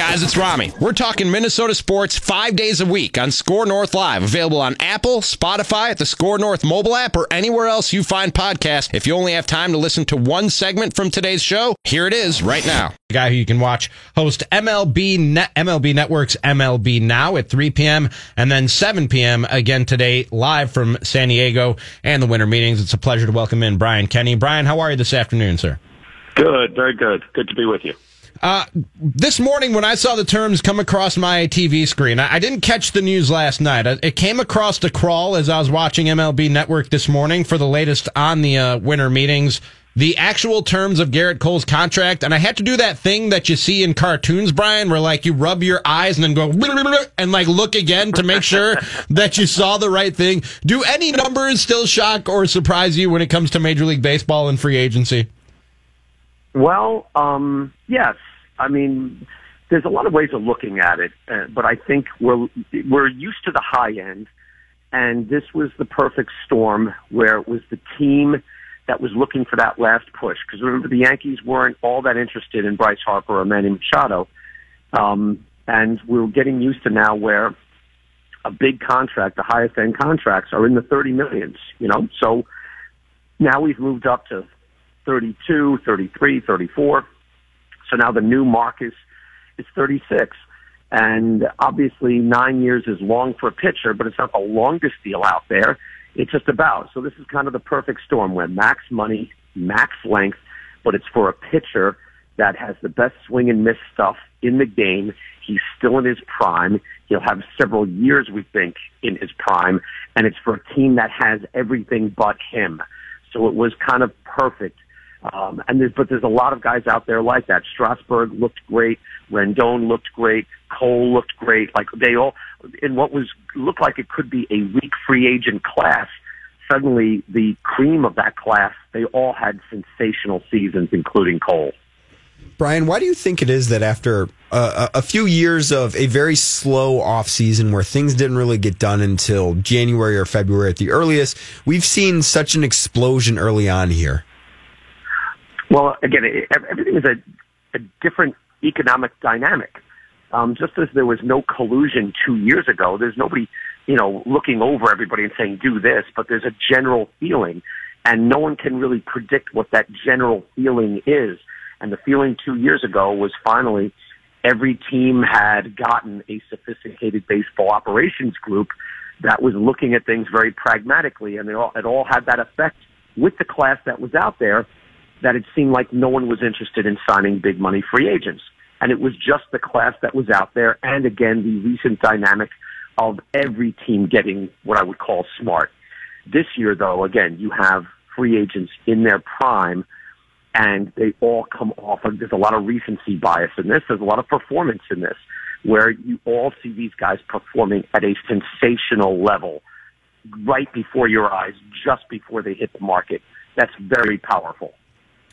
guys, it's Rami. We're talking Minnesota sports five days a week on SKOR North Live, available on Apple, Spotify, at the SKOR North mobile app, or anywhere else you find podcasts. If you only have time to listen to one segment from today's show, here it is right now. The guy who you can watch host MLB Net, MLB Network's MLB Now at 3 p.m. and then 7 p.m. again today, live from San Diego and the winter meetings. It's a pleasure to welcome in Brian Kenny. Brian, how are you this afternoon, sir? Good, very good. Good to be with you. Uh, this morning, when I saw the terms come across my TV screen, I, I didn't catch the news last night. I, it came across the crawl as I was watching MLB Network this morning for the latest on the uh, winter meetings. The actual terms of Gerrit Cole's contract, and I had to do that thing that you see in cartoons, Brian, where like you rub your eyes and then go and like look again to make sure that you saw the right thing. Do any numbers still shock or surprise you when it comes to Major League Baseball and free agency? Well, um, yes. I mean, there's a lot of ways of looking at it, uh, but I think we're we're used to the high end, and this was the perfect storm where it was the team that was looking for that last push. Because remember, the Yankees weren't all that interested in Bryce Harper or Manny Machado, um, and we're getting used to now where a big contract, the highest end contracts, are in the thirty millions. You know, so now we've moved up to 32, 33, 34. So now the new mark is, is 36. And obviously nine years is long for a pitcher, but it's not the longest deal out there. It's just about. So this is kind of the perfect storm where max money, max length, but it's for a pitcher that has the best swing and miss stuff in the game. He's still in his prime. He'll have several years, we think, in his prime. And it's for a team that has everything but him. So it was kind of perfect um, and there's, but there's a lot of guys out there like that. Strasburg looked great. Rendon looked great. Cole looked great. Like they all, in what was looked like it could be a weak free agent class. Suddenly, the cream of that class, they all had sensational seasons, including Cole. Brian, why do you think it is that after uh, a few years of a very slow off season where things didn't really get done until January or February at the earliest, we've seen such an explosion early on here? Well, again, everything is a, a different economic dynamic. Um, just as there was no collusion two years ago, there's nobody, you know, looking over everybody and saying do this, but there's a general feeling, and no one can really predict what that general feeling is. And the feeling two years ago was finally every team had gotten a sophisticated baseball operations group that was looking at things very pragmatically, and they all, it all had that effect with the class that was out there that it seemed like no one was interested in signing big money free agents. And it was just the class that was out there. And again, the recent dynamic of every team getting what I would call smart. This year, though, again, you have free agents in their prime and they all come off of, there's a lot of recency bias in this. There's a lot of performance in this where you all see these guys performing at a sensational level right before your eyes, just before they hit the market. That's very powerful.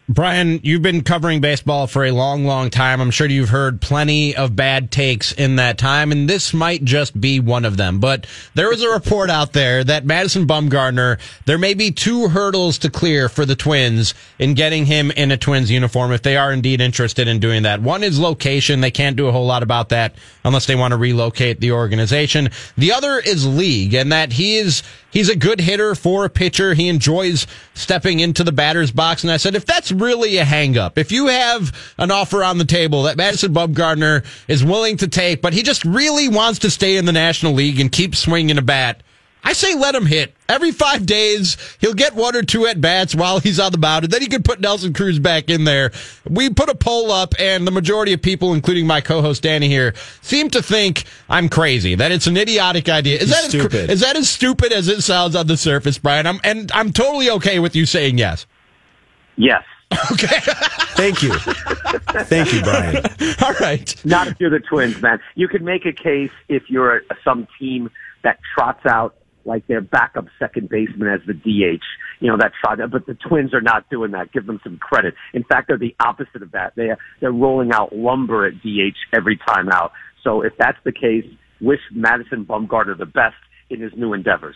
Brian, you've been covering baseball for a long, long time. I'm sure you've heard plenty of bad takes in that time, and this might just be one of them. But there was a report out there that Madison Bumgarner, there may be two hurdles to clear for the Twins in getting him in a Twins uniform if they are indeed interested in doing that. One is location. They can't do a whole lot about that unless they want to relocate the organization. The other is league, and that he is He's a good hitter for a pitcher. He enjoys stepping into the batter's box. And I said, if that's really a hangup, if you have an offer on the table that Madison Bumgarner is willing to take, but he just really wants to stay in the National League and keep swinging a bat, I say let him hit. Every five days, he'll get one or two at bats while he's on the mound, and then he could put Nelson Cruz back in there. We put a poll up, and the majority of people, including my co-host Danny here, seem to think I'm crazy. That it's an idiotic idea. Is that stupid? As, is that as stupid as it sounds on the surface, Brian? I'm, and I'm totally okay with you saying yes. Yes. Okay. Thank you. Thank you, Brian. All right. Not if you're the Twins, man. You could make a case if you're a, some team that trots out like their backup second baseman as the DH. You know, that's fine. But the Twins are not doing that. Give them some credit. In fact, they're the opposite of that. They they're rolling out lumber at DH every time out. So if that's the case, wish Madison Bumgarner the best in his new endeavors.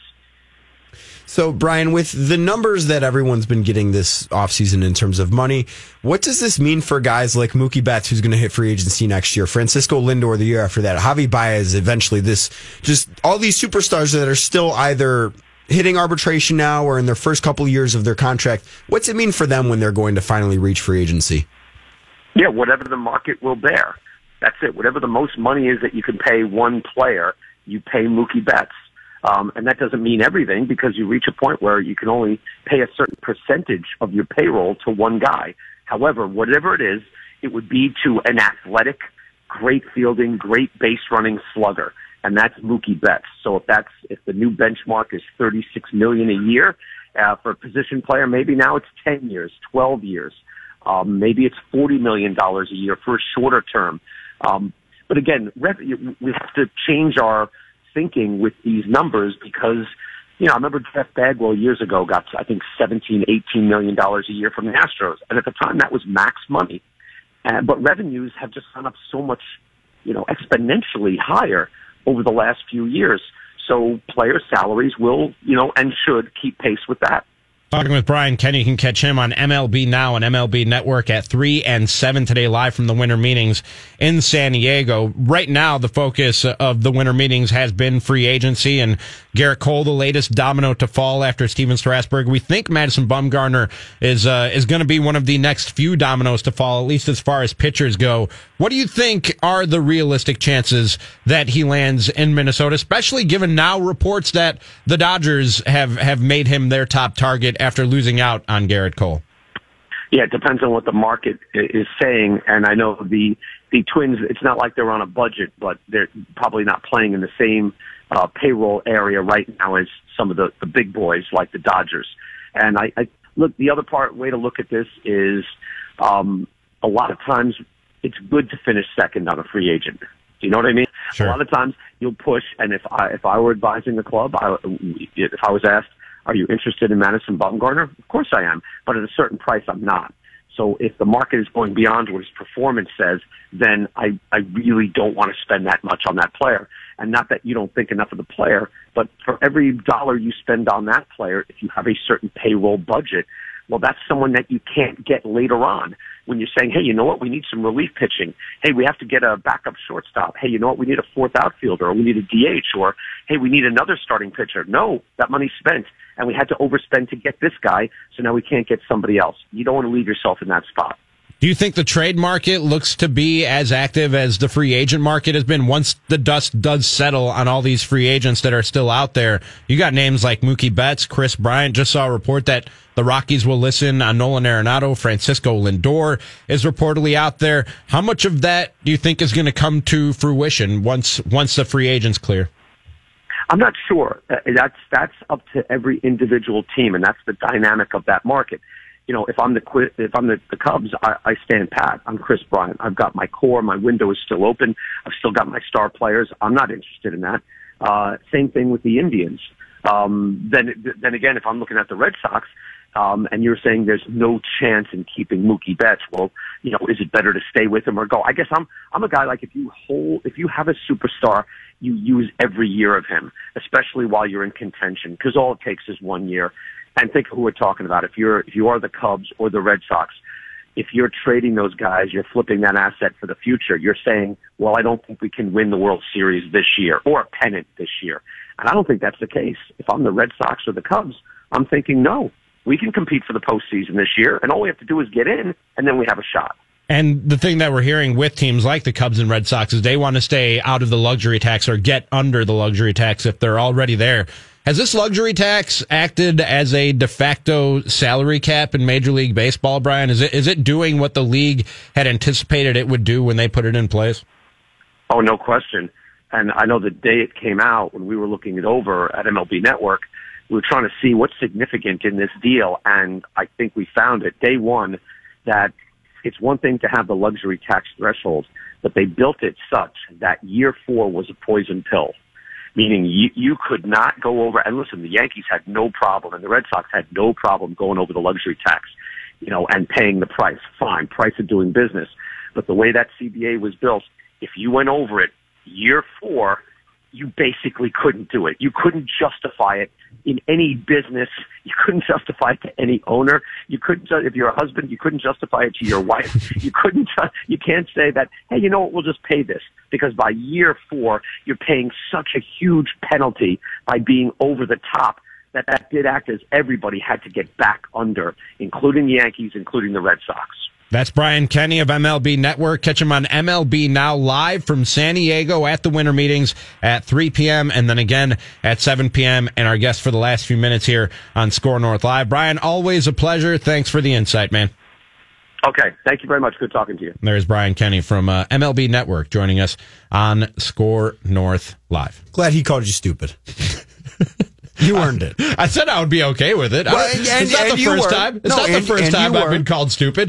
So, Brian, with the numbers that everyone's been getting this offseason in terms of money, what does this mean for guys like Mookie Betts, who's going to hit free agency next year, Francisco Lindor the year after that, Javi Baez eventually, this just all these superstars that are still either hitting arbitration now or in their first couple years of their contract? What's it mean for them when they're going to finally reach free agency? Yeah, whatever the market will bear. That's it. Whatever the most money is that you can pay one player, you pay Mookie Betts. Um, and that doesn't mean everything because you reach a point where you can only pay a certain percentage of your payroll to one guy. However, whatever it is, it would be to an athletic, great fielding, great base running slugger. And that's Mookie Betts. So if that's, if the new benchmark is 36 million a year, uh, for a position player, maybe now it's 10 years, 12 years. Um, maybe it's $40 million a year for a shorter term. Um, but again, we have to change our thinking with these numbers because, you know, I remember Jeff Bagwell years ago got, I think, 17, 18 million dollars a year from the Astros. And at the time that was max money. Uh, but revenues have just gone up so much, you know, exponentially higher over the last few years. So player salaries will, you know, and should keep pace with that. Talking with Brian Kenny, you can catch him on MLB Now and MLB Network at 3 and 7 today, live from the winter meetings in San Diego. Right now, the focus of the winter meetings has been free agency and Gerrit Cole, the latest domino to fall after Stephen Strasburg. We think Madison Bumgarner is, uh, is going to be one of the next few dominoes to fall, at least as far as pitchers go. What do you think are the realistic chances that he lands in Minnesota, especially given now reports that the Dodgers have, have made him their top target after losing out on Gerrit Cole? Yeah, it depends on what the market is saying. And I know the the Twins. It's not like they're on a budget, but they're probably not playing in the same uh, payroll area right now as some of the the big boys like the Dodgers. And I, I look. The other part way to look at this is um, a lot of times it's good to finish second on a free agent. Do you know what I mean? Sure. A lot of times you'll push, and if I if I were advising the club, I, if I was asked, are you interested in Madison Bumgarner? Of course I am, but at a certain price, I'm not. So if the market is going beyond what his performance says, then I, I really don't want to spend that much on that player. And not that you don't think enough of the player, but for every dollar you spend on that player, if you have a certain payroll budget, well, that's someone that you can't get later on when you're saying, hey, you know what, we need some relief pitching. Hey, we have to get a backup shortstop. Hey, you know what, we need a fourth outfielder, or we need a DH, or hey, we need another starting pitcher. No, that money's spent, and we had to overspend to get this guy, so now we can't get somebody else. You don't want to leave yourself in that spot. Do you think the trade market looks to be as active as the free agent market has been once the dust does settle on all these free agents that are still out there? You got names like Mookie Betts, Kris Bryant. Just saw a report that the Rockies will listen on Nolan Arenado. Francisco Lindor is reportedly out there. How much of that do you think is going to come to fruition once once the free agents clear? I'm not sure. Uh, that's that's up to every individual team, and that's the dynamic of that market you know, if I'm the if I'm the, the Cubs, I, I stand pat. I'm Kris Bryant. I've got my core. My window is still open. I've still got my star players. I'm not interested in that. Uh, same thing with the Indians. Um, then then again, if I'm looking at the Red Sox, um, and you're saying there's no chance in keeping Mookie Betts, well, you know, is it better to stay with him or go? I guess I'm I'm a guy like if you hold if you have a superstar, you use every year of him, especially while you're in contention, because all it takes is one year and think who we're talking about. If you're if you are the Cubs or the Red Sox, if you're trading those guys, you're flipping that asset for the future. You're saying, well, I don't think we can win the World Series this year or a pennant this year. And I don't think that's the case. If I'm the Red Sox or the Cubs, I'm thinking, no, we can compete for the postseason this year, and all we have to do is get in, and then we have a shot. And the thing that we're hearing with teams like the Cubs and Red Sox is they want to stay out of the luxury tax or get under the luxury tax if they're already there. Has this luxury tax acted as a de facto salary cap in Major League Baseball, Brian? Is it is it doing what the league had anticipated it would do when they put it in place? Oh, no question. And I know the day it came out when we were looking it over at MLB Network, we were trying to see what's significant in this deal, and I think we found it day one that it's one thing to have the luxury tax threshold, but they built it such that year four was a poison pill meaning you, you could not go over. And listen, the Yankees had no problem, and the Red Sox had no problem going over the luxury tax, you know, and paying the price. Fine, price of doing business. But the way that CBA was built, if you went over it year four, you basically couldn't do it. You couldn't justify it in any business. You couldn't justify it to any owner. You couldn't, if you're a husband, you couldn't justify it to your wife. You couldn't, you can't say that, hey, you know what, we'll just pay this. Because by year four, you're paying such a huge penalty by being over the top that that did act as everybody had to get back under, including the Yankees, including the Red Sox. That's Brian Kenny of MLB Network. Catch him on MLB Now live from San Diego at the winter meetings at 3 p.m. and then again at 7 p.m. And our guest for the last few minutes here on SKOR North Live. Brian, always a pleasure. Thanks for the insight, man. Okay. Thank you very much. Good talking to you. There's Brian Kenny from uh, MLB Network joining us on SKOR North Live. Glad he called you stupid. You earned it. I said I would be okay with it. Well, and, it's not and the first were. time. It's no, not the first time I've been called stupid.